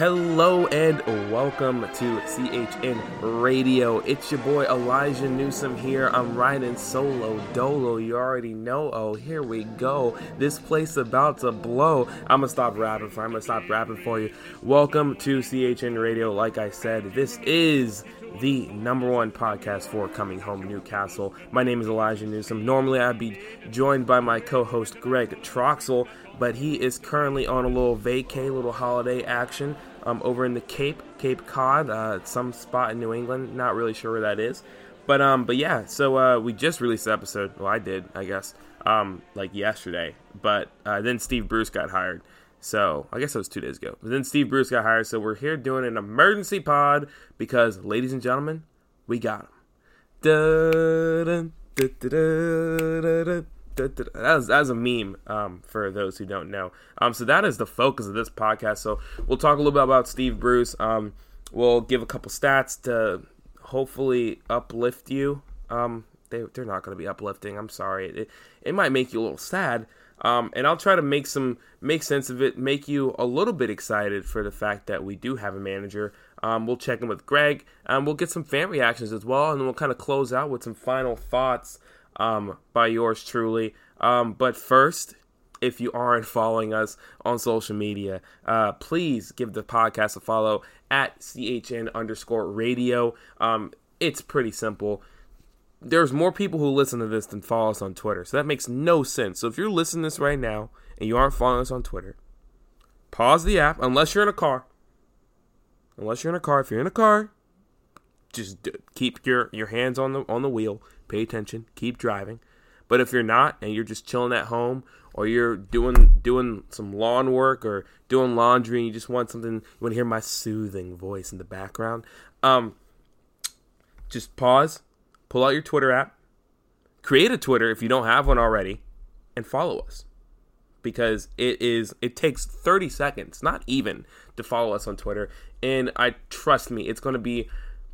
Hello and welcome to CHN Radio. It's your boy Elijah Newsom here. I'm riding solo dolo. You already know. Oh, here we go. This place about to blow. I'm gonna stop rapping for. I'm gonna stop rapping for you. Welcome to CHN Radio. Like I said, this is the number one podcast for coming home Newcastle. My name is Elijah Newsom. Normally I'd be joined by my co-host Greg Troxel, but he is currently on a little vacay, little holiday action um, over in the Cape, Cape Cod, uh, some spot in New England. Not really sure where that is, but um, but yeah. So uh, we just released the episode. Well, I did, I guess, um, like yesterday. But uh, then Steve Bruce got hired. So I guess it was two days ago. But then Steve Bruce got hired. So we're here doing an emergency pod because, ladies and gentlemen, we got him. That was, that was a meme um, for those who don't know. Um, so that is the focus of this podcast. So we'll talk a little bit about Steve Bruce. Um, we'll give a couple stats to hopefully uplift you. Um, they, they're not going to be uplifting. I'm sorry. It, it might make you a little sad. Um, and I'll try to make some make sense of it, make you a little bit excited for the fact that we do have a manager. Um, we'll check in with Greg, and we'll get some fan reactions as well, and then we'll kind of close out with some final thoughts um, by yours truly. Um, but first, if you aren't following us on social media, uh, please give the podcast a follow at CHN underscore radio. Um, it's pretty simple. There's more people who listen to this than follow us on Twitter. So that makes no sense. So if you're listening to this right now and you aren't following us on Twitter, pause the app unless you're in a car. Unless you're in a car. If you're in a car, just keep your, your hands on the on the wheel pay attention, keep driving. But if you're not and you're just chilling at home or you're doing doing some lawn work or doing laundry and you just want something you want to hear my soothing voice in the background, um just pause, pull out your Twitter app, create a Twitter if you don't have one already, and follow us. Because it is it takes 30 seconds, not even, to follow us on Twitter. And I trust me, it's gonna be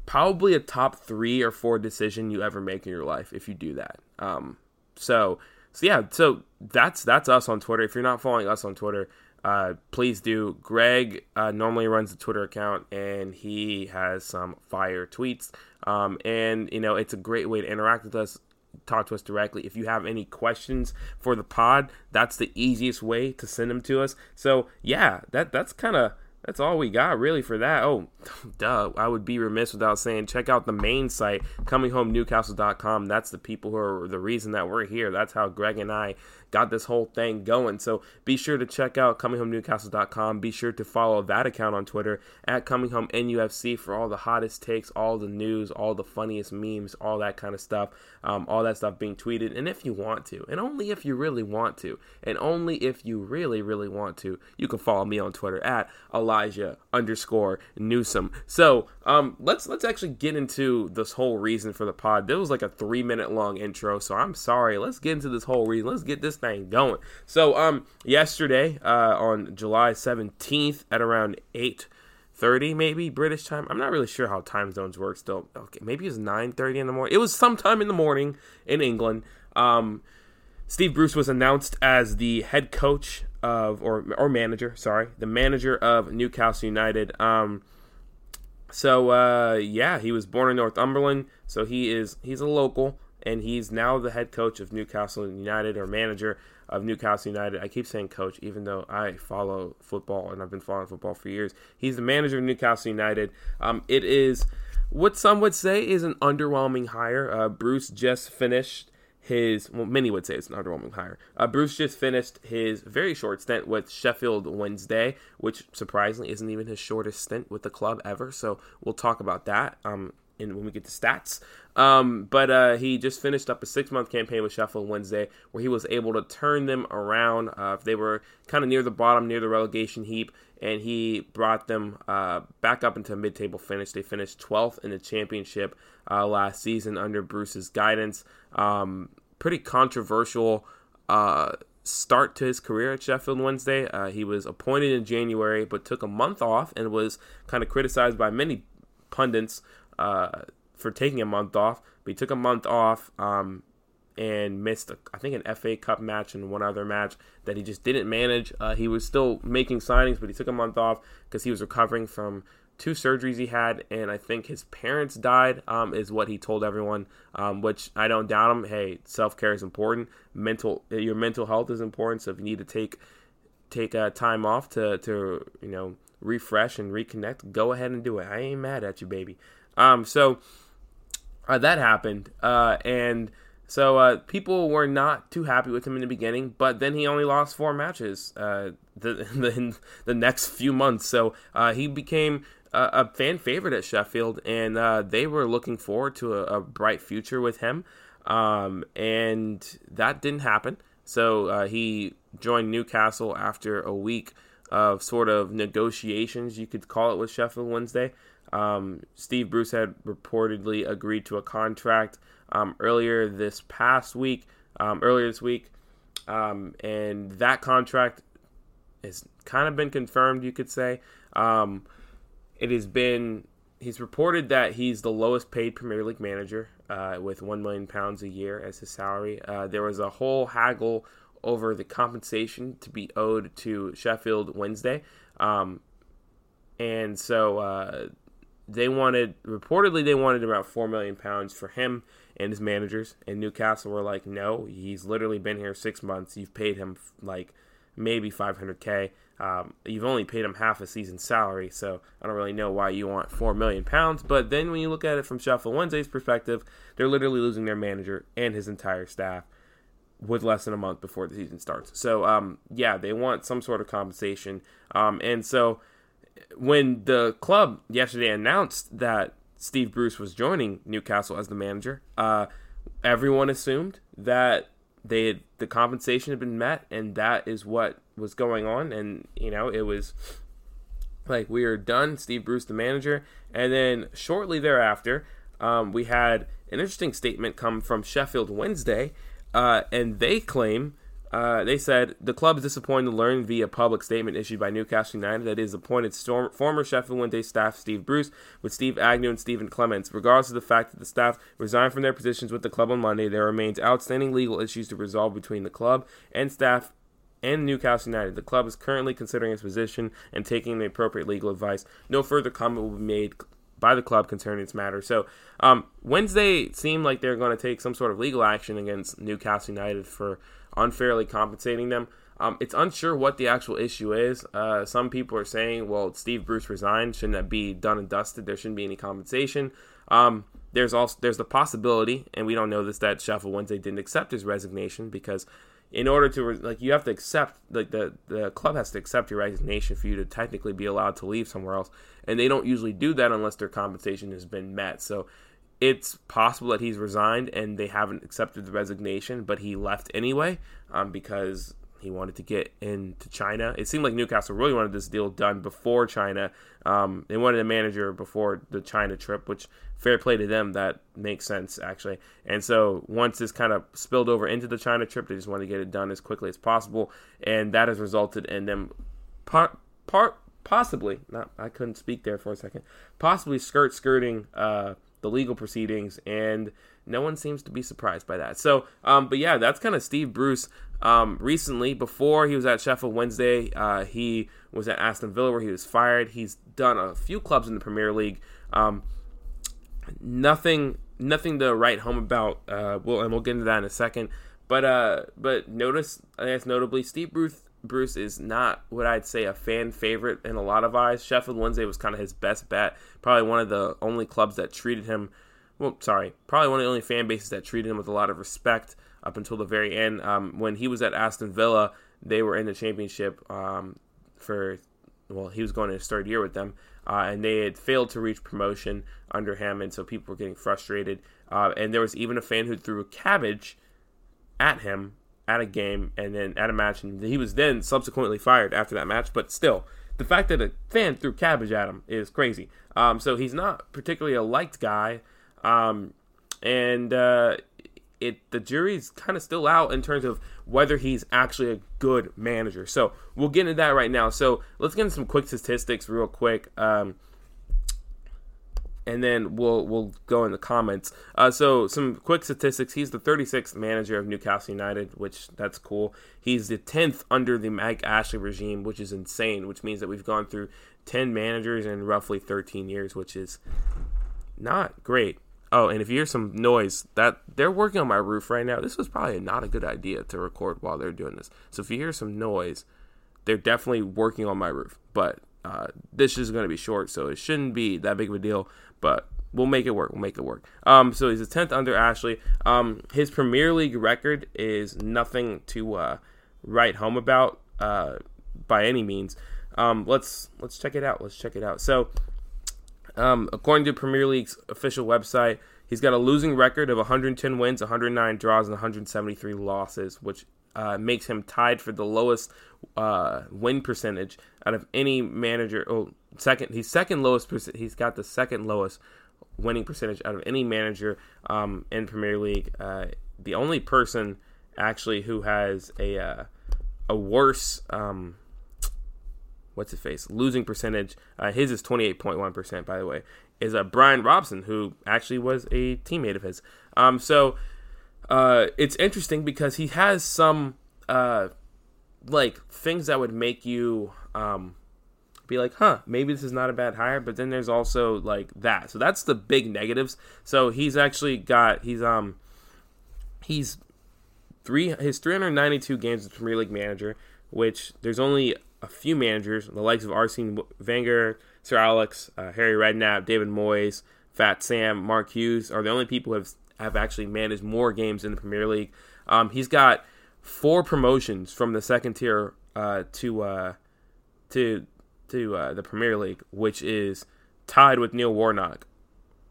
probably a top three or four decision you ever make in your life if you do that. Um, so, so yeah, so that's that's us on Twitter. If you're not following us on Twitter, uh, please do. Greg uh, normally runs the Twitter account, and he has some fire tweets. Um, and you know, it's a great way to interact with us. Talk to us directly. If you have any questions for the pod, that's the easiest way to send them to us. So yeah, that that's kind of that's all we got really for that. Oh, duh. I would be remiss without saying check out the main site, cominghomenewcastle.com. That's the people who are the reason that we're here. That's how Greg and I got this whole thing going. So be sure to check out cominghomenewcastle.com. Be sure to follow that account on Twitter at cominghomenufc for all the hottest takes, all the news, all the funniest memes, all that kind of stuff. Um, all that stuff being tweeted. And if you want to, and only if you really want to, and only if you really, really want to, you can follow me on Twitter at Elijah underscore Newsom. So um, let's let's actually get into this whole reason for the pod. There was like a three minute long intro, so I'm sorry. Let's get into this whole reason. Let's get this thing going. So um, yesterday uh, on July 17th at around eight. 30 maybe British time. I'm not really sure how time zones work still. Okay, maybe it's 9:30 in the morning. It was sometime in the morning in England. Um, Steve Bruce was announced as the head coach of or or manager, sorry, the manager of Newcastle United. Um, so uh, yeah, he was born in Northumberland, so he is he's a local and he's now the head coach of Newcastle United or manager of Newcastle United. I keep saying coach, even though I follow football and I've been following football for years. He's the manager of Newcastle United. Um, it is what some would say is an underwhelming hire. Uh, Bruce just finished his, well, many would say it's an underwhelming hire. Uh, Bruce just finished his very short stint with Sheffield Wednesday, which surprisingly isn't even his shortest stint with the club ever. So we'll talk about that. Um, in, when we get to stats. Um, but uh, he just finished up a six month campaign with Sheffield Wednesday where he was able to turn them around. Uh, they were kind of near the bottom, near the relegation heap, and he brought them uh, back up into mid table finish. They finished 12th in the championship uh, last season under Bruce's guidance. Um, pretty controversial uh, start to his career at Sheffield Wednesday. Uh, he was appointed in January, but took a month off and was kind of criticized by many pundits uh, for taking a month off. But he took a month off, um, and missed, a, I think, an FA Cup match and one other match that he just didn't manage. Uh, he was still making signings, but he took a month off because he was recovering from two surgeries he had, and I think his parents died, um, is what he told everyone, um, which I don't doubt him. Hey, self care is important. Mental, your mental health is important. So if you need to take take uh, time off to to you know refresh and reconnect, go ahead and do it. I ain't mad at you, baby. Um, so uh, that happened, uh, and so uh, people were not too happy with him in the beginning, but then he only lost four matches uh, the, the the next few months. So uh, he became a, a, fan favorite at Sheffield, and uh, they were looking forward to a, a bright future with him. Um, and that didn't happen. So he joined Newcastle after a week of sort of negotiations, you could call it, with Sheffield Wednesday. Um, Steve Bruce had reportedly agreed to a contract um, earlier this past week, um, earlier this week, um, and that contract has kind of been confirmed, you could say. Um, it has been he's reported that he's the lowest paid Premier League manager uh, with one million pounds a year as his salary. Uh, there was a whole haggle over the compensation to be owed to Sheffield Wednesday, um, and so uh, they wanted reportedly they wanted about four million pounds for him and his managers. And Newcastle were like, no, he's literally been here six months. You've paid him like maybe 500k. Um, you've only paid him half a season's salary, so I don't really know why you want four million pounds. But then when you look at it from Sheffield Wednesday's perspective, they're literally losing their manager and his entire staff with less than a month before the season starts. So um, yeah, they want some sort of compensation. Um, and so when the club yesterday announced that Steve Bruce was joining Newcastle as the manager, uh, everyone assumed that they had, the compensation had been met, and that is what was going on. And you know, it was like we are done. Steve Bruce, the manager, and then shortly thereafter, um, we had an interesting statement come from Sheffield Wednesday, uh, and they claim. Uh, they said the club is disappointed to learn via public statement issued by Newcastle United that it has appointed storm, former Sheffield Wednesday staff Steve Bruce with Steve Agnew and Stephen Clemence. Regardless of the fact that the staff resigned from their positions with the club on Monday, there remains outstanding legal issues to resolve between the club and staff and Newcastle United. The club is currently considering its position and taking the appropriate legal advice. No further comment will be made by the club concerning this matter. So um, Wednesday seemed like they're going to take some sort of legal action against Newcastle United for unfairly compensating them. Um, it's unsure what the actual issue is. Uh, some people are saying, well, Steve Bruce resigned. Shouldn't that be done and dusted? There shouldn't be any compensation. Um, there's also there's the possibility, and we don't know this, that Sheffield Wednesday didn't accept his resignation because in order to like you have to accept like the the club has to accept your resignation for you to technically be allowed to leave somewhere else, and they don't usually do that unless their compensation has been met. So it's possible that he's resigned and they haven't accepted the resignation, but he left anyway um, because he wanted to get into China. It seemed like Newcastle really wanted this deal done before China. Um, they wanted a manager before the China trip, which fair play to them. That makes sense actually. And so once this kind of spilled over into the China trip, they just wanted to get it done as quickly as possible, and that has resulted in them part part possibly not. I couldn't speak there for a second. Possibly skirt skirting. Uh, the legal proceedings, and no one seems to be surprised by that. So, um, but yeah, that's kind of Steve Bruce. Um, recently, before he was at Sheffield Wednesday, uh, he was at Aston Villa where he was fired. He's done a few clubs in the Premier League. Um, nothing, nothing to write home about. Uh, we'll, and we'll get into that in a second. But uh, but notice, I guess notably, Steve Bruce Bruce is not what I'd say a fan favorite in a lot of eyes. Sheffield Wednesday was kind of his best bet. Probably one of the only clubs that treated him, well, sorry, probably one of the only fan bases that treated him with a lot of respect up until the very end. Um, when he was at Aston Villa, they were in the championship um, for, well, he was going in his third year with them, uh, and they had failed to reach promotion under him, and so people were getting frustrated. Uh, and there was even a fan who threw a cabbage at him at a game and then at a match, and he was then subsequently fired after that match. But still, the fact that a fan threw cabbage at him is crazy. Um, so he's not particularly a liked guy, um, and uh, it the jury's kind of still out in terms of whether he's actually a good manager. So we'll get into that right now. So let's get into some quick statistics real quick. Um, and then we'll we'll go in the comments. Uh, so some quick statistics. He's the 36th manager of Newcastle United, which that's cool. He's the 10th under the Mike Ashley regime, which is insane. Which means that we've gone through 10 managers in roughly 13 years, which is not great. Oh, and if you hear some noise, that they're working on my roof right now. This was probably not a good idea to record while they're doing this. So if you hear some noise, they're definitely working on my roof. But uh, this is going to be short, so it shouldn't be that big of a deal. But we'll make it work. We'll make it work. Um, so he's a tenth under Ashley. Um, his Premier League record is nothing to uh, write home about uh, by any means. Um, let's let's check it out. Let's check it out. So, um, according to Premier League's official website, he's got a losing record of 110 wins, 109 draws, and 173 losses, which uh, makes him tied for the lowest uh, win percentage out of any manager. Oh, second, he's second lowest. He's got the second lowest winning percentage out of any manager um, in Premier League. Uh, the only person actually who has a uh, a worse um, what's his face losing percentage. Uh, his is twenty eight point one percent, by the way. Is a uh, Brian Robson who actually was a teammate of his. Um, so uh, it's interesting because he has some uh, like things that would make you um, be like, huh, maybe this is not a bad hire. But then there's also like that. So that's the big negatives. So he's actually got he's um he's three his 392 games as Premier League manager, which there's only a few managers, the likes of Arsene Wenger, Sir Alex, uh, Harry Redknapp, David Moyes, Fat Sam, Mark Hughes are the only people who have have actually managed more games in the Premier League. Um, he's got four promotions from the second tier uh, to uh, to to uh, the Premier League, which is tied with Neil Warnock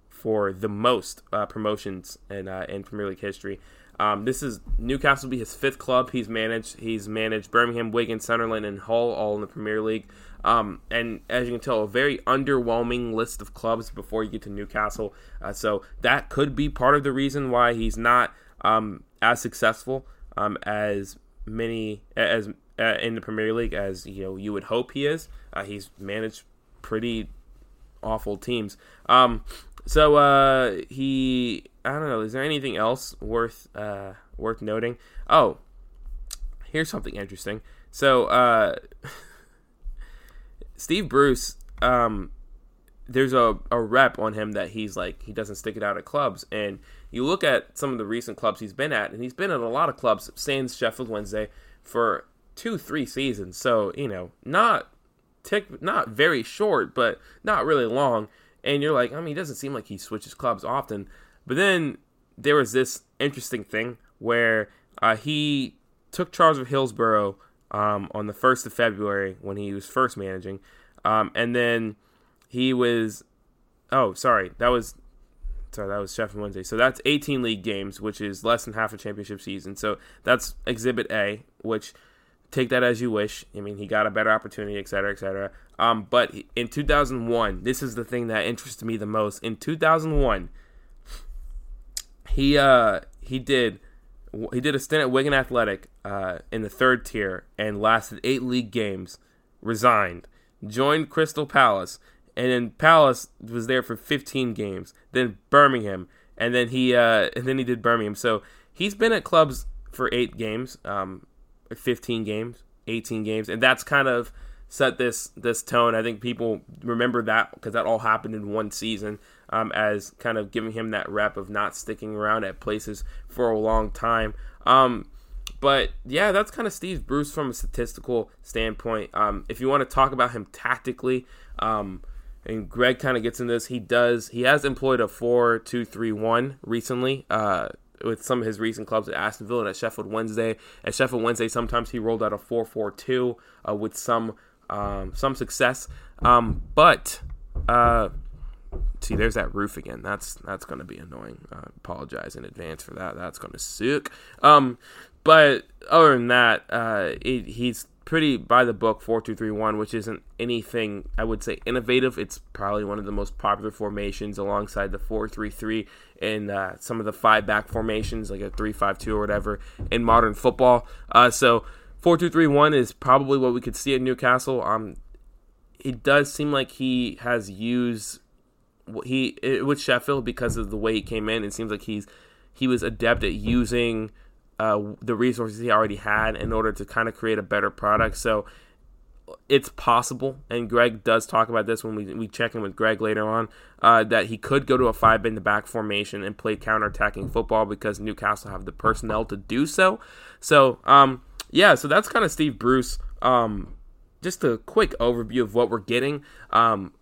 for the most uh, promotions in uh, in Premier League history. Um, this is Newcastle will be his fifth club he's managed. He's managed Birmingham, Wigan, Sunderland, and Hull all in the Premier League. Um, and as you can tell, a very underwhelming list of clubs before you get to Newcastle. Uh, so that could be part of the reason why he's not um, as successful um, as many as uh, in the Premier League as you know you would hope he is. Uh, he's managed pretty awful teams. Um, so uh, he, I don't know. Is there anything else worth uh, worth noting? Oh, here's something interesting. So uh, Steve Bruce, um, there's a, a rep on him that he's like he doesn't stick it out at clubs, and you look at some of the recent clubs he's been at, and he's been at a lot of clubs, sans Sheffield Wednesday, for two, three seasons. So you know, not tick, not very short, but not really long. And you're like, I mean, he doesn't seem like he switches clubs often. But then there was this interesting thing where uh, he took charge of Hillsborough um, on the first of February when he was first managing, um, and then he was, oh, sorry, that was sorry, that was Sheffield Wednesday. So that's 18 league games, which is less than half a championship season. So that's Exhibit A, which take that as you wish. I mean, he got a better opportunity, et cetera, et cetera. Um, but in 2001, this is the thing that interested me the most. In 2001, he uh, he did he did a stint at Wigan Athletic uh, in the third tier and lasted eight league games. Resigned, joined Crystal Palace, and then Palace was there for 15 games. Then Birmingham, and then he uh, and then he did Birmingham. So he's been at clubs for eight games, um, 15 games, 18 games, and that's kind of set this this tone. I think people remember that because that all happened in one season, um, as kind of giving him that rep of not sticking around at places for a long time. Um, but yeah, that's kind of Steve Bruce from a statistical standpoint. Um, if you want to talk about him tactically, um, and Greg kind of gets in this, he does. He has employed a four-two-three-one recently. Uh, with some of his recent clubs at Aston Villa and at Sheffield Wednesday. At Sheffield Wednesday, sometimes he rolled out a 4 4 2 uh, with some um, some success. Um, but uh, see, there's that roof again. That's that's going to be annoying. I apologize in advance for that. That's going to suck. Um, but other than that, uh, it, he's pretty by the book 4231 which isn't anything i would say innovative it's probably one of the most popular formations alongside the 433 and uh, some of the five back formations like a 352 or whatever in modern football uh, so Four two three one is probably what we could see at Newcastle. Um, it does seem like he has used he with Sheffield because of the way he came in. It seems like he's he was adept at using uh, the resources he already had in order to kind of create a better product. So it's possible, and Greg does talk about this when we, we check in with Greg later on, uh, that he could go to a five in the back formation and play counter-attacking football because Newcastle have the personnel to do so. So, um, yeah, so that's kind of Steve Bruce. Um, just a quick overview of what we're getting. Um,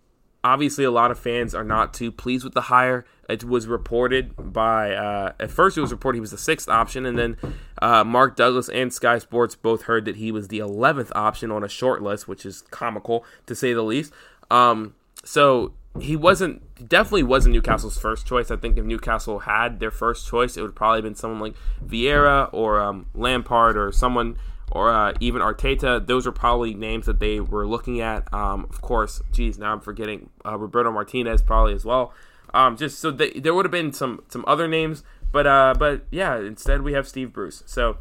obviously, a lot of fans are not too pleased with the hire. It was reported by, uh, at first, it was reported he was the sixth option, and then uh, Mark Douglas and Sky Sports both heard that he was the 11th option on a short list, which is comical to say the least. Um, so he wasn't definitely wasn't Newcastle's first choice. I think if Newcastle had their first choice, it would probably have been someone like Vieira or um, Lampard or someone or uh, even Arteta. Those are probably names that they were looking at. Um, of course, geez, now I'm forgetting uh, Roberto Martinez probably as well. Um, just so they, there would have been some some other names, but uh, but yeah, instead we have Steve Bruce. So.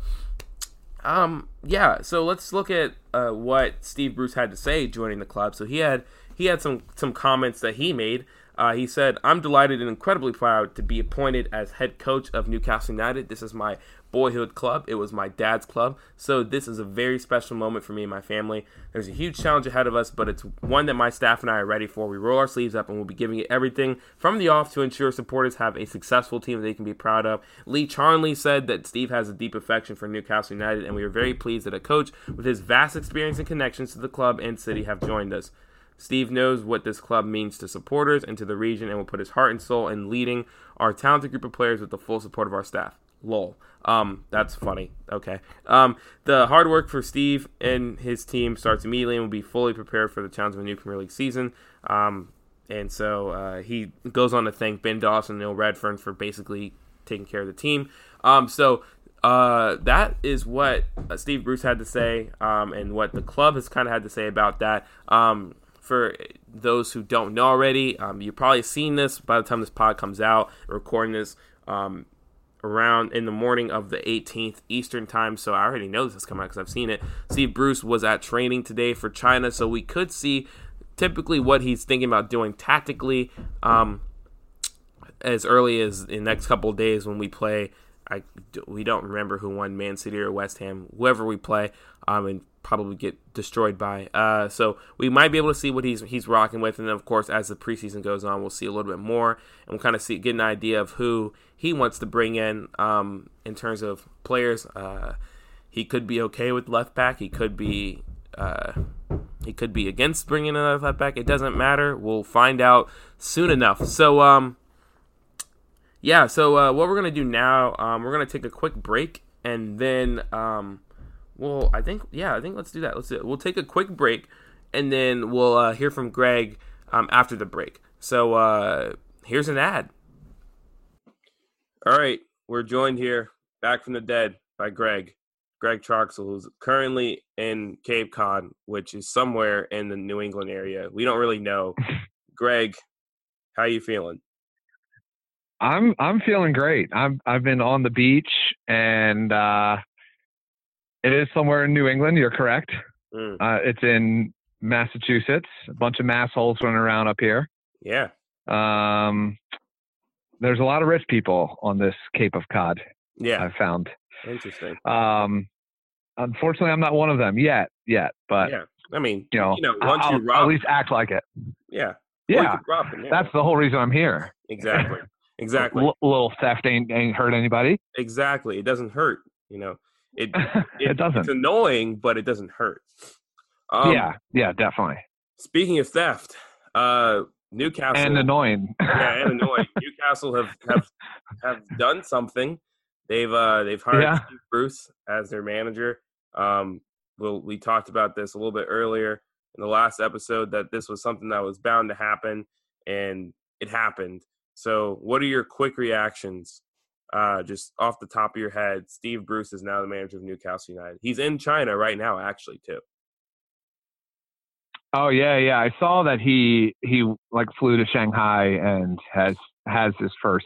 Um. Yeah. So let's look at uh, what Steve Bruce had to say joining the club. So he had he had some some comments that he made. Uh, he said, I'm delighted and incredibly proud to be appointed as head coach of Newcastle United. This is my boyhood club. It was my dad's club. So this is a very special moment for me and my family. There's a huge challenge ahead of us, but it's one that my staff and I are ready for. We roll our sleeves up and we'll be giving it everything from the off to ensure supporters have a successful team that they can be proud of. Lee Charnley said that Steve has a deep affection for Newcastle United, and we are very pleased that a coach with his vast experience and connections to the club and city have joined us. Steve knows what this club means to supporters and to the region and will put his heart and soul in leading our talented group of players with the full support of our staff. Lol. Um, that's funny. Okay. Um, the hard work for Steve and his team starts immediately and will be fully prepared for the challenge of a new Premier League season. Um, and so uh, he goes on to thank Ben Dawson and Neil Redfearn for basically taking care of the team. Um, so uh, that is what uh, Steve Bruce had to say, um, and what the club has kind of had to say about that. Um, for those who don't know already, um, you've probably seen this by the time this pod comes out. Recording this um, around in the morning of the 18th Eastern time, so I already know this is coming out because I've seen it. Steve Bruce was at training today for China, so we could see typically what he's thinking about doing tactically um, as early as the next couple days when we play. I we don't remember who won Man City or West Ham, whoever we play, um, and probably get destroyed by. Uh, so we might be able to see what he's he's rocking with, and then of course as the preseason goes on, we'll see a little bit more, and we'll kind of see get an idea of who he wants to bring in um, in terms of players. Uh, he could be okay with left back. He could be uh, he could be against bringing another left back. It doesn't matter. We'll find out soon enough. So um, yeah. So uh, what we're gonna do now? Um, we're gonna take a quick break, and then um well, I think yeah, I think let's do that. Let's do it. We'll take a quick break, and then we'll uh, hear from Greg um, after the break. So uh, here's an ad. All right, we're joined here back from the dead by Greg, Greg Troxel, who's currently in Cape Cod, which is somewhere in the New England area. We don't really know. Greg, how you feeling? I'm I'm feeling great. I'm I've been on the beach and uh, it is somewhere in New England. You're correct. Mm. Uh, it's in Massachusetts. A bunch of massholes running around up here. Yeah. Um, there's a lot of rich people on this Cape of Cod. Yeah. I've found. Interesting. Um, unfortunately, I'm not one of them yet. Yet, but yeah. I mean, you know, you know once I'll, you rob, at least act like it. Yeah. Yeah. yeah. That's the whole reason I'm here. Exactly. Exactly. A little theft ain't, ain't hurt anybody. Exactly. It doesn't hurt. You know, it it, it doesn't. It's annoying, but it doesn't hurt. Um, yeah, yeah, definitely. Speaking of theft, uh, Newcastle and annoying. yeah, and annoying. Newcastle have have have done something. They've uh they've hired yeah. Steve Bruce as their manager. Um, well, we talked about this a little bit earlier in the last episode that this was something that was bound to happen, and it happened. So, what are your quick reactions uh, just off the top of your head, Steve Bruce is now the manager of Newcastle United. He's in China right now, actually, too. Oh yeah, yeah. I saw that he he like flew to Shanghai and has has his first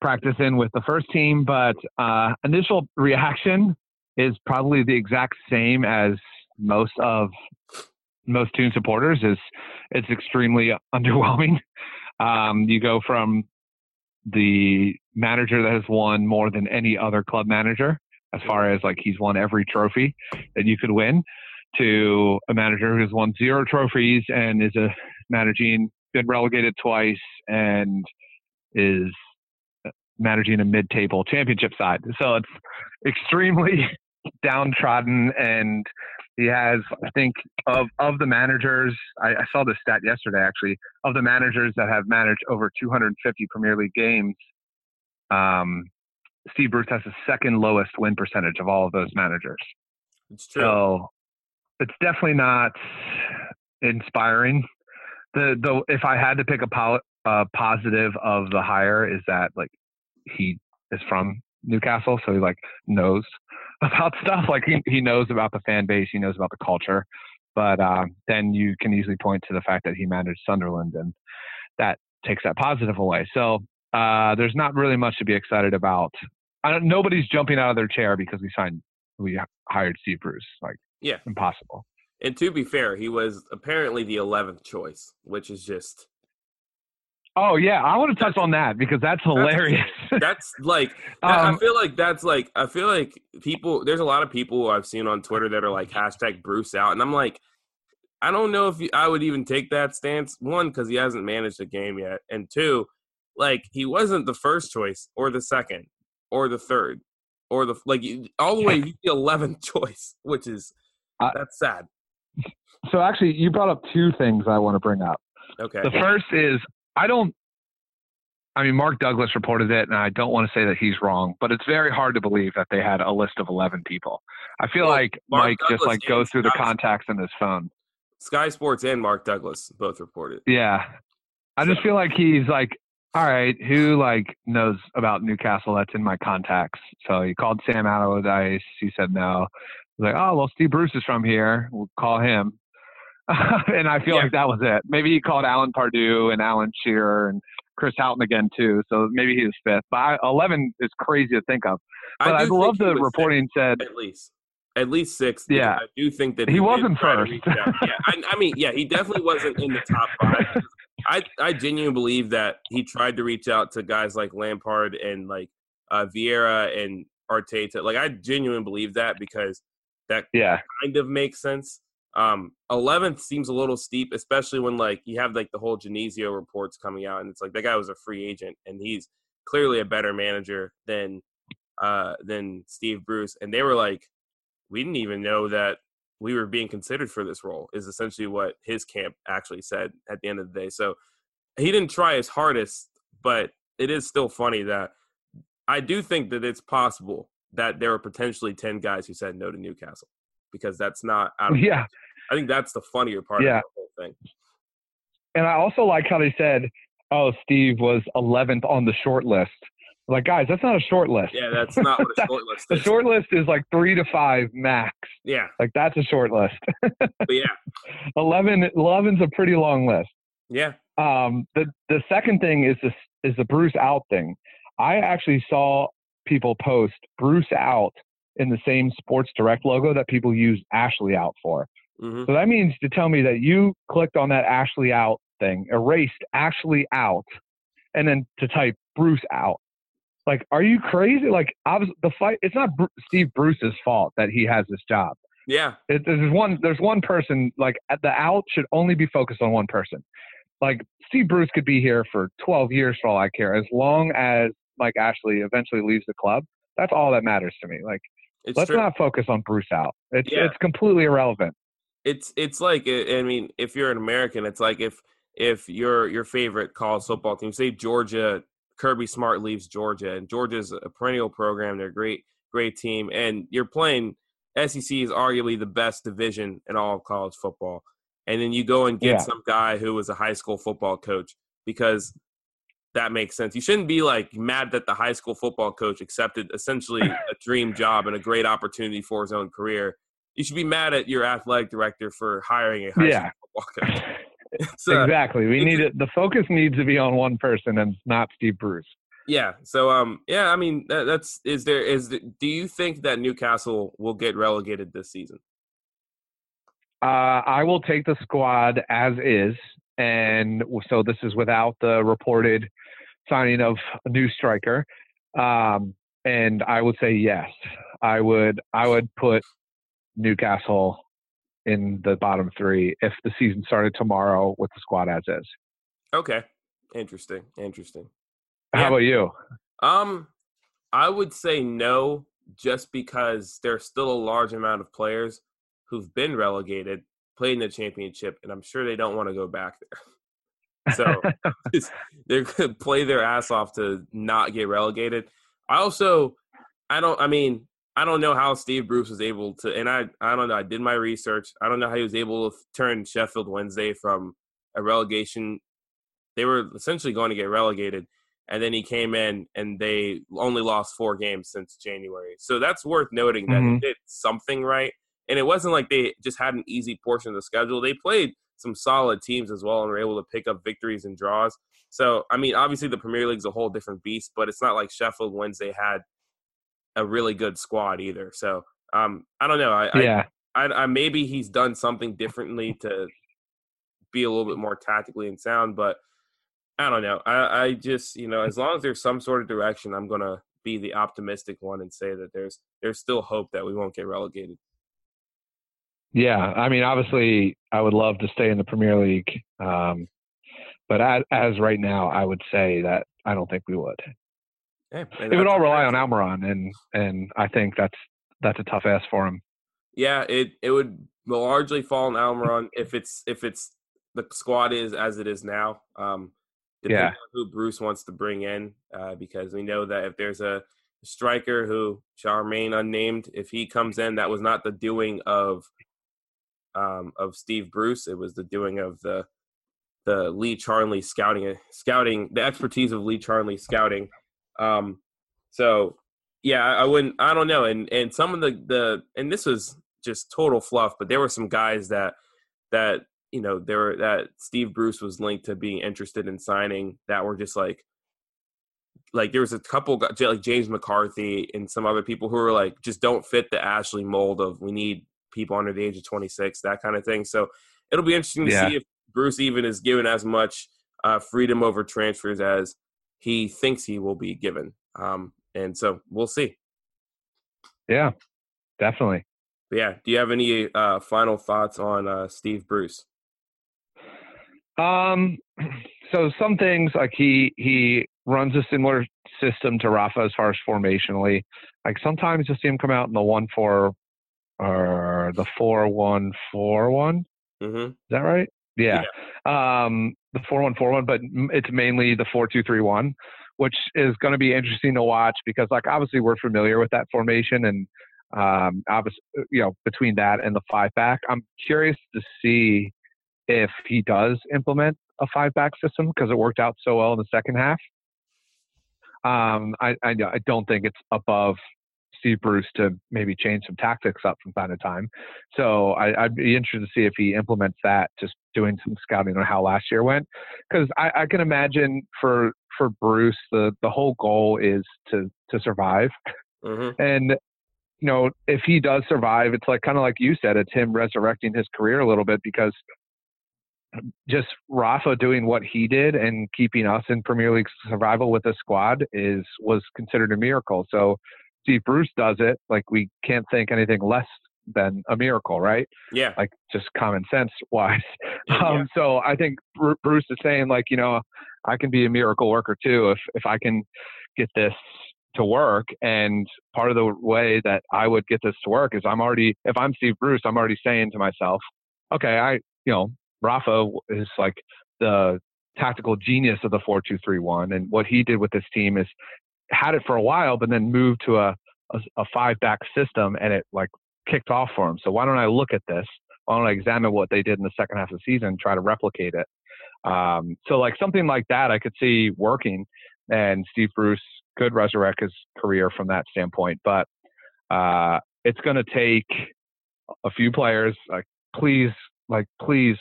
practice in with the first team. But uh, initial reaction is probably the exact same as most of most Toon supporters. Is it's extremely underwhelming. Um, you go from the manager that has won more than any other club manager, as far as like he's won every trophy that you could win, to a manager who's won zero trophies and is a managing been relegated twice and is uh, managing a mid-table championship side. So it's extremely downtrodden and he has I think of of the managers I, I, saw this stat yesterday actually of the managers that have managed over 250 Premier League games um, Steve Bruce has the second lowest win percentage of all of those managers. It's true. So it's definitely not inspiring. The the if I had to pick a po- positive of the hire is that like he is from Newcastle, so he like knows about stuff. Like he he knows about the fan base, he knows about the culture. But uh, then you can easily point to the fact that he managed Sunderland, and that takes that positive away. So uh, there's not really much to be excited about. nobody's jumping out of their chair because we signed, we hired Steve Bruce. Like, yeah, impossible. And to be fair, he was apparently the 11th choice, which is just Oh yeah, I want to touch on that because that's hilarious. That's, that's like um, I feel like that's like I feel like people. There's a lot of people I've seen on Twitter that are like hashtag Bruce out, and I'm like, I don't know if I would even take that stance. One, because he hasn't managed a game yet, and two, like he wasn't the first choice or the second or the third or the like all the way the 11th choice, which is uh, that's sad. So actually, you brought up two things I want to bring up. Okay. The first is I don't. I mean, Mark Douglas reported it, and I don't want to say that he's wrong, but it's very hard to believe that they had a list of 11 people. I feel well, like Mark Mike Douglas just like goes through Sky the contacts in his phone. Sky Sports and Mark Douglas both reported. Yeah, I so. just feel like he's like, all right, who like knows about Newcastle that's in my contacts? So he called Sam Allardyce. He said no. He's like, oh well, Steve Bruce is from here. We'll call him. and I feel yeah. like that was it. Maybe he called Alan Pardew and Alan Shearer and Chris Hughton again too. So maybe he was fifth. But I, eleven is crazy to think of. But I, I love the reporting said at least at least sixth. Yeah, I do think that he, he wasn't first. yeah, I, I, mean, yeah, he definitely wasn't in the top five. I I genuinely believe that he tried to reach out to guys like Lampard and like uh, Vieira and Arteta. Like I genuinely believe that because that yeah. kind of makes sense. Um, 11th seems a little steep, especially when like you have like the whole Genesio reports coming out, and it's like that guy was a free agent, and he's clearly a better manager than uh than Steve Bruce. And they were like, we didn't even know that we were being considered for this role. Is essentially what his camp actually said at the end of the day. So he didn't try his hardest, but it is still funny that I do think that it's possible that there were potentially 10 guys who said no to Newcastle because that's not out of yeah. I think that's the funnier part yeah. of the whole thing. And I also like how they said, "Oh, Steve was 11th on the short list." Like, guys, that's not a short list. Yeah, that's not what a short list is. the short list is like three to five max. Yeah. Like, that's a short list. but yeah. 11, 11's a pretty long list. Yeah. Um, the, the second thing is this is the Bruce out thing. I actually saw people post Bruce out in the same Sports Direct logo that people use Ashley out for. Mm-hmm. So that means to tell me that you clicked on that Ashley out thing, erased Ashley out, and then to type Bruce out. Like, are you crazy? Like, I was the fight. It's not Bru- Steve Bruce's fault that he has this job. Yeah, it, there's one. There's one person. Like, at the out should only be focused on one person. Like, Steve Bruce could be here for 12 years for all I care, as long as Mike Ashley eventually leaves the club. That's all that matters to me. Like, it's let's true. not focus on Bruce out. It's yeah. it's completely irrelevant it's it's like eh, I mean, if you're an American, it's like if if your your favorite college football team, say Georgia, Kirby Smart leaves Georgia, and Georgia's a perennial program, they're a great great team, and you're playing SEC is arguably the best division in all of college football, and then you go and get yeah. some guy who was a high school football coach because that makes sense. You shouldn't be like mad that the high school football coach accepted essentially a dream job and a great opportunity for his own career you should be mad at your athletic director for hiring a high yeah. school football coach. Uh, exactly. We need it. The focus needs to be on one person and not Steve Bruce. Yeah. So, um, yeah. I mean, that, that's is there is. The, do you think that Newcastle will get relegated this season? Uh, I will take the squad as is and so this is without the reported signing of a new striker. Um, and I would say yes. I would I would put Newcastle in the bottom three if the season started tomorrow with the squad as is. Okay, interesting, interesting. How yeah. about you? Um, I would say no, just because there's still a large amount of players who've been relegated, played in the championship, and I'm sure they don't want to go back there. So they're to play their ass off to not get relegated. I also, I don't, I mean, I don't know how Steve Bruce was able to, and I, I don't know. I did my research. I don't know how he was able to turn Sheffield Wednesday from a relegation. They were essentially going to get relegated, and then he came in and they only lost four games since January. So that's worth noting that mm-hmm. he did something right. And it wasn't like they just had an easy portion of the schedule. They played some solid teams as well and were able to pick up victories and draws. So, I mean, obviously the Premier League's a whole different beast, but it's not like Sheffield Wednesday had a really good squad either. So, um, I don't know. I, yeah. I, I, I maybe he's done something differently to be a little bit more tactically and sound, but I don't know. I, I just, you know, as long as there's some sort of direction, I'm gonna be the optimistic one and say that there's there's still hope that we won't get relegated. Yeah, I mean, obviously, I would love to stay in the Premier League, um, but as, as, right now, I would say that I don't think we would. Hey, it would all rely on Almiron, and and I think that's that's a tough ask for him. Yeah, it it would largely fall on Almiron if it's if it's the squad is as it is now. Um, depending yeah. on who Bruce wants to bring in, uh, because we know that if there's a striker who shall remain unnamed, if he comes in, that was not the doing of um, of Steve Bruce. It was the doing of the the Lee Charnley scouting scouting the expertise of Lee Charnley scouting. Um, so yeah, I wouldn't. I don't know. And and some of the the and this was just total fluff, but there were some guys that that you know there were that Steve Bruce was linked to being interested in signing that were just like like there was a couple like James McCarthy and some other people who were like just don't fit the Ashley mold of we need people under the age of 26, that kind of thing. So it'll be interesting to yeah. see if Bruce even is given as much uh, freedom over transfers as he thinks he will be given. Um, and so we'll see. Yeah, definitely. But yeah. Do you have any uh, final thoughts on uh, Steve Bruce? Um, so some things like he he runs a similar system to Rafa as far as formationally. Like sometimes you'll see him come out in the one four or the four one four one. Mm-hmm. Is that right? Yeah. yeah. Um, the four one four one, but it's mainly the four two three one, which is going to be interesting to watch because, like, obviously we're familiar with that formation, and um, obviously, you know, between that and the five back, I'm curious to see if he does implement a five back system because it worked out so well in the second half. Um, I, I, I don't think it's above Steve Bruce to maybe change some tactics up from time to time. So I, would be interested to see if he implements that, just doing some scouting on how last year went. Because I, I, can imagine for for Bruce, the the whole goal is to to survive, mm-hmm. and you know if he does survive, it's like kind of like you said, it's him resurrecting his career a little bit because just Rafa doing what he did and keeping us in Premier League survival with a squad is was considered a miracle. So Steve Bruce does it, like we can't think anything less than a miracle, right? Yeah. Like just common sense wise. Um, yeah. So I think Bruce is saying like, you know, I can be a miracle worker too if if I can get this to work. And part of the way that I would get this to work is I'm already if I'm Steve Bruce, I'm already saying to myself, okay, I you know Rafa is like the tactical genius of the 4-2-3-1 and what he did with this team is had it for a while but then moved to a, a, a five back system and it like kicked off for him. So why don't i look at this? Why don't i examine what they did in the second half of the season and try to replicate it? Um, so like something like that i could see working and steve bruce could resurrect his career from that standpoint. But uh, it's going to take a few players like please like please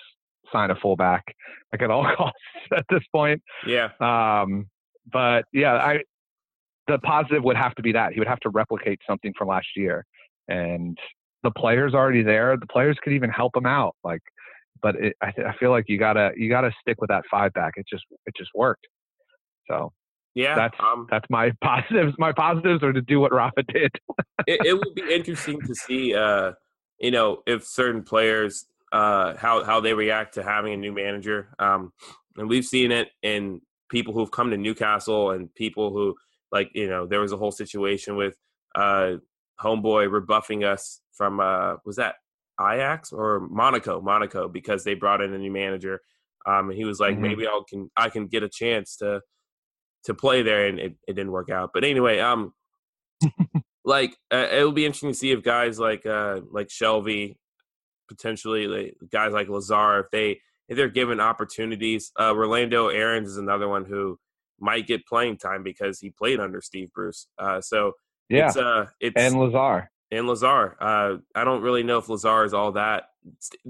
sign a fullback like at all costs at this point. Yeah. Um, but yeah, I the positive would have to be that. He would have to replicate something from last year, and the players already there. The players could even help him out. Like but it, I, I feel like you gotta you gotta stick with that five back. It just it just worked. So yeah, that's um, that's my positives. My positives are to do what Rafa did. it, it will be interesting to see, uh, you know, if certain players uh, how how they react to having a new manager. Um, and we've seen it in people who've come to Newcastle and people who like you know there was a whole situation with uh, homeboy rebuffing us from uh, was that Ajax or Monaco, Monaco because they brought in a new manager. Um, and he was like, mm-hmm. maybe I can I can get a chance to to play there, and it, it didn't work out. But anyway, um, like uh, it'll be interesting to see if guys like uh like Shelvey, potentially like, guys like Lazar, if they if they're given opportunities. Uh, Rolando Aarons is another one who might get playing time because he played under Steve Bruce. Uh, so yeah, it's, uh, it's and Lazar and Lazar. Uh, I don't really know if Lazar is all that.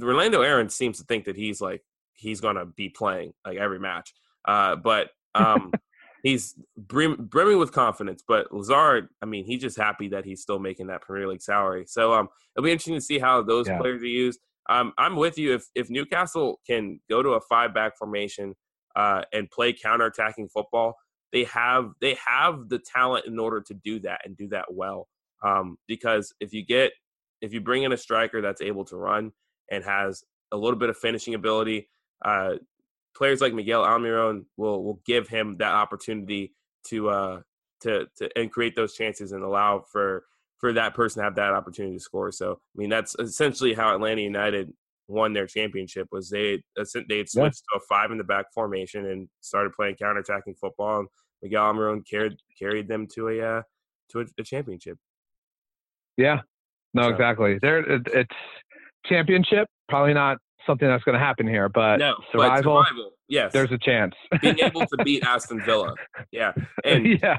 Orlando Aaron seems to think that he's like he's gonna be playing like every match. Uh, but um, he's brim, brimming with confidence. But Lazar, I mean, he's just happy that he's still making that Premier League salary. So um, it'll be interesting to see how those yeah. players are used. Um, I'm with you. If if Newcastle can go to a five back formation uh, and play counter-attacking football, they have they have the talent in order to do that and do that well. Um, because if you get if you bring in a striker that's able to run and has a little bit of finishing ability, uh, players like Miguel Almiron will will give him that opportunity to uh to to and create those chances and allow for for that person to have that opportunity to score. So I mean that's essentially how Atlanta United won their championship was they they had switched yeah. to a five in the back formation and started playing counterattacking football and Miguel Almiron carried carried them to a uh, to a, a championship. Yeah, no, so. exactly. There, it's championship. Probably not something that's going to happen here, but no, survival, but survival, yes, there's a chance. Being able to beat Aston Villa, yeah, and yeah,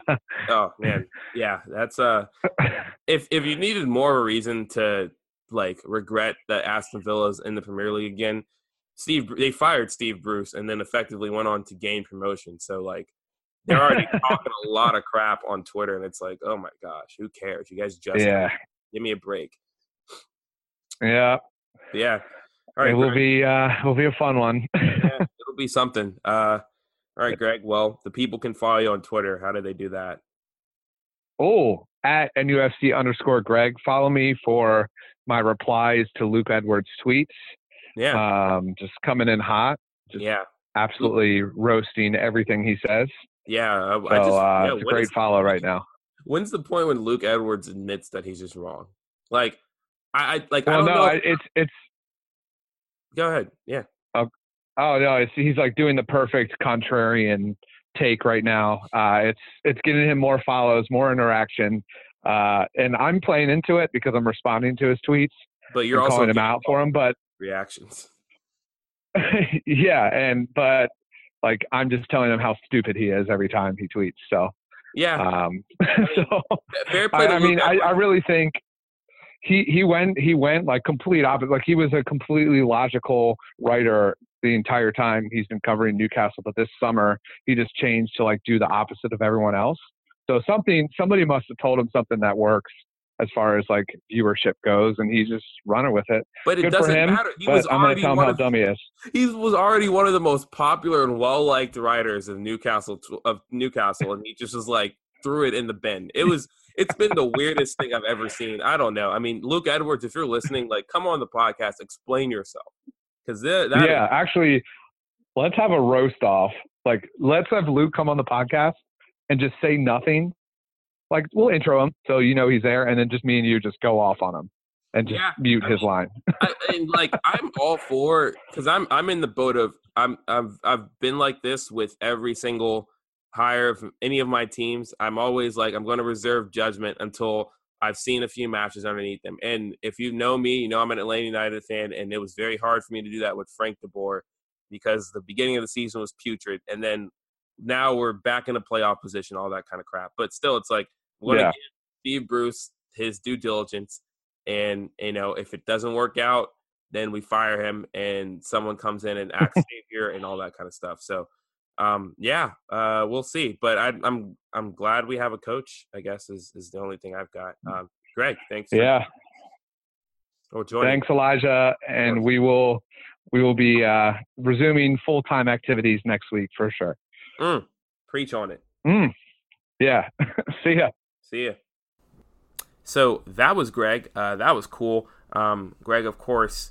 oh man, yeah, that's uh, if if you needed more of a reason to like regret that Aston Villa's in the Premier League again, Steve they fired Steve Bruce and then effectively went on to gain promotion. So like they're already talking a lot of crap on Twitter, and it's like, oh my gosh, who cares? You guys just yeah, give me a break. Yeah, yeah. All right, it will Greg. be uh, will be a fun one. yeah, it'll be something. Uh, all right, Greg. Well, the people can follow you on Twitter. How do they do that? Oh, at NUFC underscore Greg. Follow me for my replies to Luke Edwards' tweets. Yeah. Um, just coming in hot. Just yeah. Absolutely roasting everything he says. Yeah. So, I just, uh, yeah, it's a great is, follow right now. When's the point when Luke Edwards admits that he's just wrong? Like, I, I like. Well, I don't no, know. If, it's it's Go ahead. Yeah. Oh, oh no, it's, he's like doing the perfect contrarian take right now. Uh, it's it's getting him more follows, more interaction, uh, and I'm playing into it because I'm responding to his tweets. But you're also calling him out for him. But reactions. yeah, and but like I'm just telling him how stupid he is every time he tweets. So yeah. Um, so fair play. I, I mean, I, I really think he he went he went like complete opposite. Like he was a completely logical writer the entire time he's been covering Newcastle, but this summer he just changed to like do the opposite of everyone else. So something somebody must have told him something that works as far as like viewership goes, and he's just running with it. But it Good doesn't him, matter. He was I'm already tell him one how of, dumb he is. He was already one of the most popular and well liked writers of Newcastle of Newcastle, and he just was like threw it in the bin. It was it's been the weirdest thing I've ever seen. I don't know. I mean, Luke Edwards, if you're listening, like come on the podcast, explain yourself. Because yeah, is- actually, let's have a roast off. Like, let's have Luke come on the podcast and just say nothing. Like, we'll intro him so you know he's there, and then just me and you just go off on him and just Yeah, mute I his mean, line. I, and like I'm all for because I'm I'm in the boat of I'm I've I've been like this with every single hire of any of my teams. I'm always like I'm going to reserve judgment until I've seen a few matches underneath them. And if you know me, you know I'm an Atlanta United fan, and it was very hard for me to do that with Frank De Boer because the beginning of the season was putrid, and then now we're back in a playoff position, all that kind of crap. But still, it's like we're Yeah. give Steve Bruce his due diligence, and you know if it doesn't work out, then we fire him, and someone comes in and acts savior and all that kind of stuff. So um, yeah, uh, we'll see. But I, I'm I'm glad we have a coach. I guess is is the only thing I've got. Um, Greg, thanks. For, Yeah. joining. Thanks, Elijah. And we will we will be uh, resuming full time activities next week for sure. Mm, preach on it. Mm, yeah. See ya. See ya. So that was Greg. Uh, that was cool. Um, Greg, of course,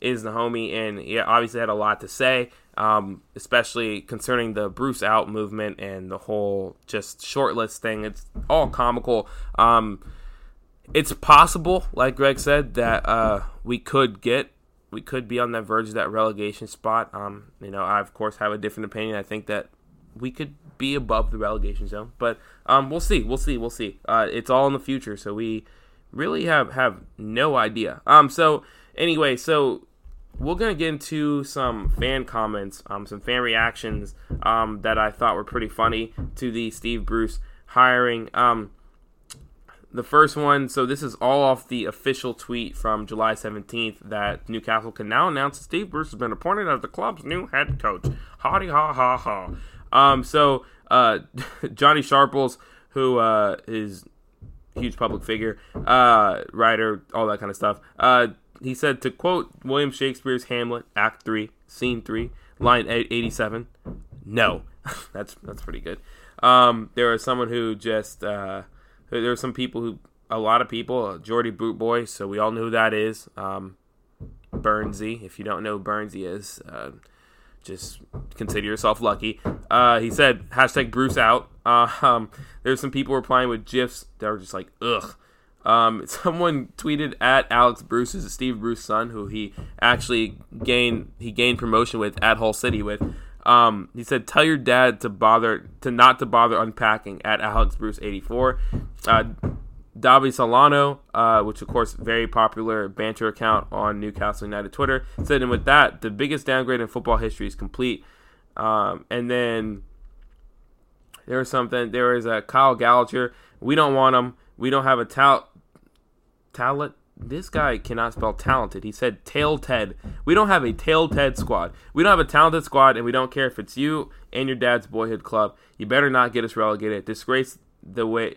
is the homie, and he obviously had a lot to say, um, especially concerning the Bruce out movement and the whole just shortlist thing. It's all comical. Um, it's possible, like Greg said, that uh, we could get we could be on that verge of that relegation spot. Um, you know, I of course have a different opinion. I think that we could be above the relegation zone, but um, we'll see. We'll see. We'll see. Uh, it's all in the future, so we really have have no idea. Um, so anyway, so we're gonna get into some fan comments, um, some fan reactions, um, that I thought were pretty funny to the Steve Bruce hiring. Um the first one, so this is all off the official tweet from July 17th that Newcastle can now announce that Steve Bruce has been appointed as the club's new head coach. Hotty ha ha ha. Um, so uh, Johnny Sharples, who uh, is huge public figure, uh, writer, all that kind of stuff. He said to quote William Shakespeare's Hamlet, Act Three, Scene Three, line 87. No, that's that's pretty good. Um, there was someone who just uh, there are some people who, a lot of people, uh, Geordie Bootboy, so we all know who that is. Um, if you don't know who is, uh, just consider yourself lucky. Uh, he said hashtag Bruce out. Uh, um, there's some people replying with gifs that are just like ugh. Um, someone tweeted at Alex Bruce, is Steve Bruce's son, who he actually gained he gained promotion with at Hull City with. Um, he said, "Tell your dad to bother to not to bother unpacking." At Alex Bruce eighty four, uh, Davi Solano, uh, which of course very popular banter account on Newcastle United Twitter, said, "And with that, the biggest downgrade in football history is complete." Um, and then there was something. There was a Kyle Gallagher. We don't want him. We don't have a talent. Talent this guy cannot spell talented. He said tail Ted. We don't have a tail Ted squad. We don't have a talented squad, and we don't care if it's you and your dad's boyhood club. You better not get us relegated. Disgrace the way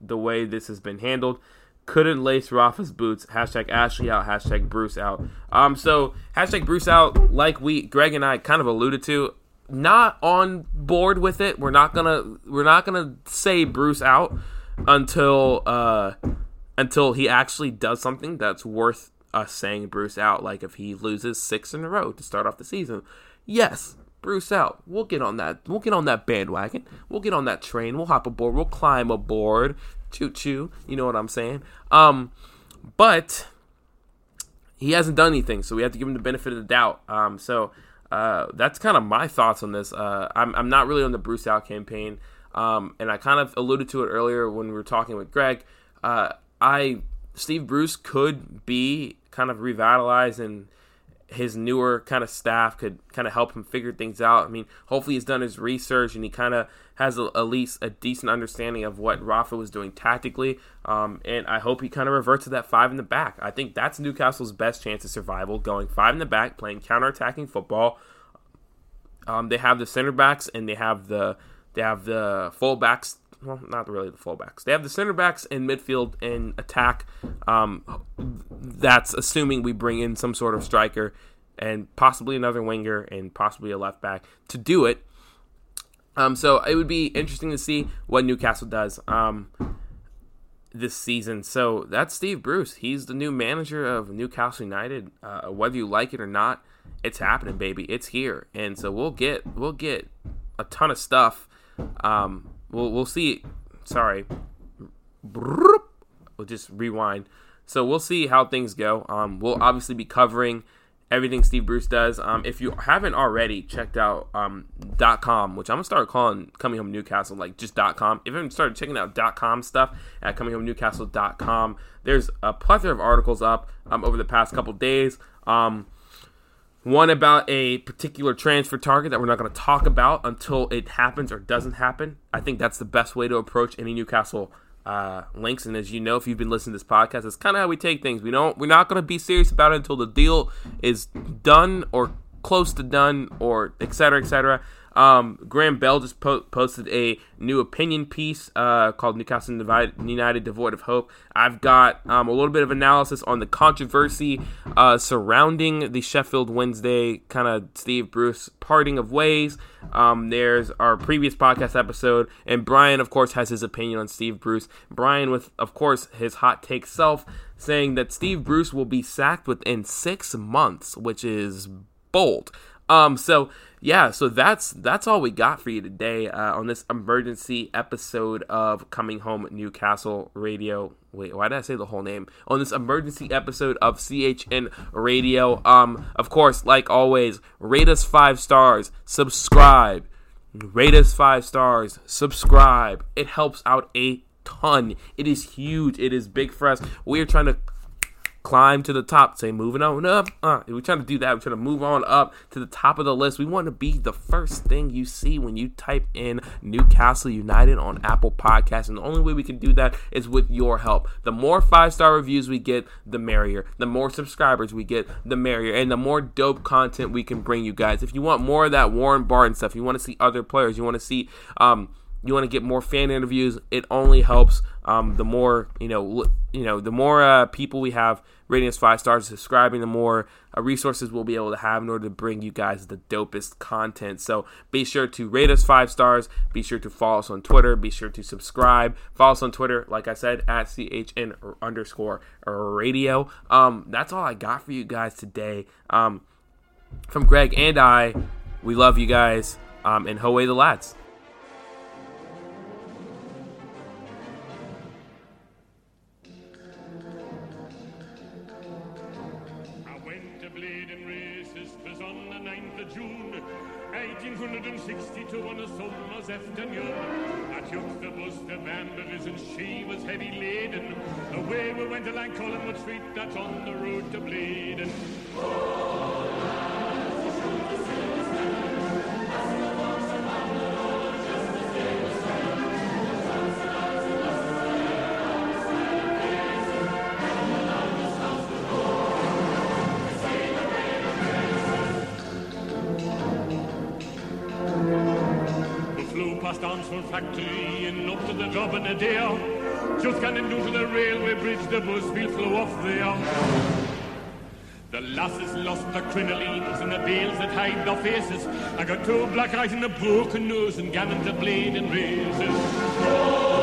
the way this has been handled. Couldn't lace Rafa's boots. Hashtag Ashley out. Hashtag Bruce out. Um. So hashtag Bruce out. Like we, Greg and I, kind of alluded to. Not on board with it. We're not gonna. We're not gonna say Bruce out until. uh until he actually does something that's worth us saying Bruce out. Like if he loses six in a row to start off the season, yes, Bruce out. We'll get on that. We'll get on that bandwagon. We'll get on that train. We'll hop aboard. We'll climb aboard. Choo choo. You know what I'm saying? Um, but he hasn't done anything, so we have to give him the benefit of the doubt. Um, so uh, that's kind of my thoughts on this. Uh, I'm, I'm not really on the Bruce out campaign, um, and I kind of alluded to it earlier when we were talking with Greg. Uh, I Steve Bruce could be kind of revitalized and his newer kind of staff could kind of help him figure things out. I mean, hopefully he's done his research and he kind of has a, at least a decent understanding of what Rafa was doing tactically. Um, and I hope he kind of reverts to that five in the back. I think that's Newcastle's best chance of survival, going five in the back, playing counter-attacking football. Um, they have the center backs and they have the they have the full backs well, not really the fullbacks. They have the center backs and midfield and attack. Um, that's assuming we bring in some sort of striker and possibly another winger and possibly a left back to do it. Um, so it would be interesting to see what Newcastle does um, this season. So that's Steve Bruce. He's the new manager of Newcastle United. Uh, whether you like it or not, it's happening, baby. It's here, and so we'll get we'll get a ton of stuff. Um, we'll we'll see. Sorry, we'll just rewind. So we'll see how things go. Um, we'll obviously be covering everything Steve Bruce does. Um, if you haven't already checked out um, .com, which I'm gonna start calling Coming Home Newcastle like just .com. If you haven't started checking out .com stuff at ComingHomeNewcastle.com, there's a plethora of articles up um, over the past couple days. Um, one about a particular transfer target that we're not going to talk about until it happens or doesn't happen. I think that's the best way to approach any Newcastle uh, links. And as you know, if you've been listening to this podcast, that's kind of how we take things. We don't. We're not going to be serious about it until the deal is done or close to done or etc. etc. Um, Graham Bell just po- posted a new opinion piece uh, called Newcastle United Devoid of Hope. I've got um, a little bit of analysis on the controversy uh, surrounding the Sheffield Wednesday kind of Steve Bruce parting of ways. Um, there's our previous podcast episode, and Brian, of course, has his opinion on Steve Bruce. Brian, with, of course, his hot take self, saying that Steve Bruce will be sacked within six months, which is bold. Um, so yeah, so that's that's all we got for you today uh, on this emergency episode of Coming Home Newcastle Radio. Wait, why did I say the whole name? On this emergency episode of CHN Radio. Um, of course, like always, rate us five stars, subscribe, rate us five stars, subscribe. It helps out a ton. It is huge. It is big for us. We are trying to climb to the top, say moving on up. Uh, we're trying to do that. We're trying to move on up to the top of the list. We want to be the first thing you see when you type in Newcastle United on Apple Podcasts. And the only way we can do that is with your help. The more five star reviews we get, the merrier. The more subscribers we get, the merrier. And the more dope content we can bring you guys. If you want more of that Warren Barton stuff, you want to see other players, you want to see, um, you want to get more fan interviews, it only helps. Um, the more you know, you know, the more uh, people we have rating us five stars, subscribing, the more uh, resources we'll be able to have in order to bring you guys the dopest content. So be sure to rate us five stars. Be sure to follow us on Twitter. Be sure to subscribe. Follow us on Twitter, like I said, at CHN underscore radio. Um, that's all I got for you guys today. Um, from Greg and I, we love you guys. Um, and howay the lads. Factory and up to the job in a day. Just getting down to the railway bridge, the bus will flow off there. The lasses lost their crinolines and the veils that hide their faces. I got two black eyes and a broken nose and gammon to blade and razors.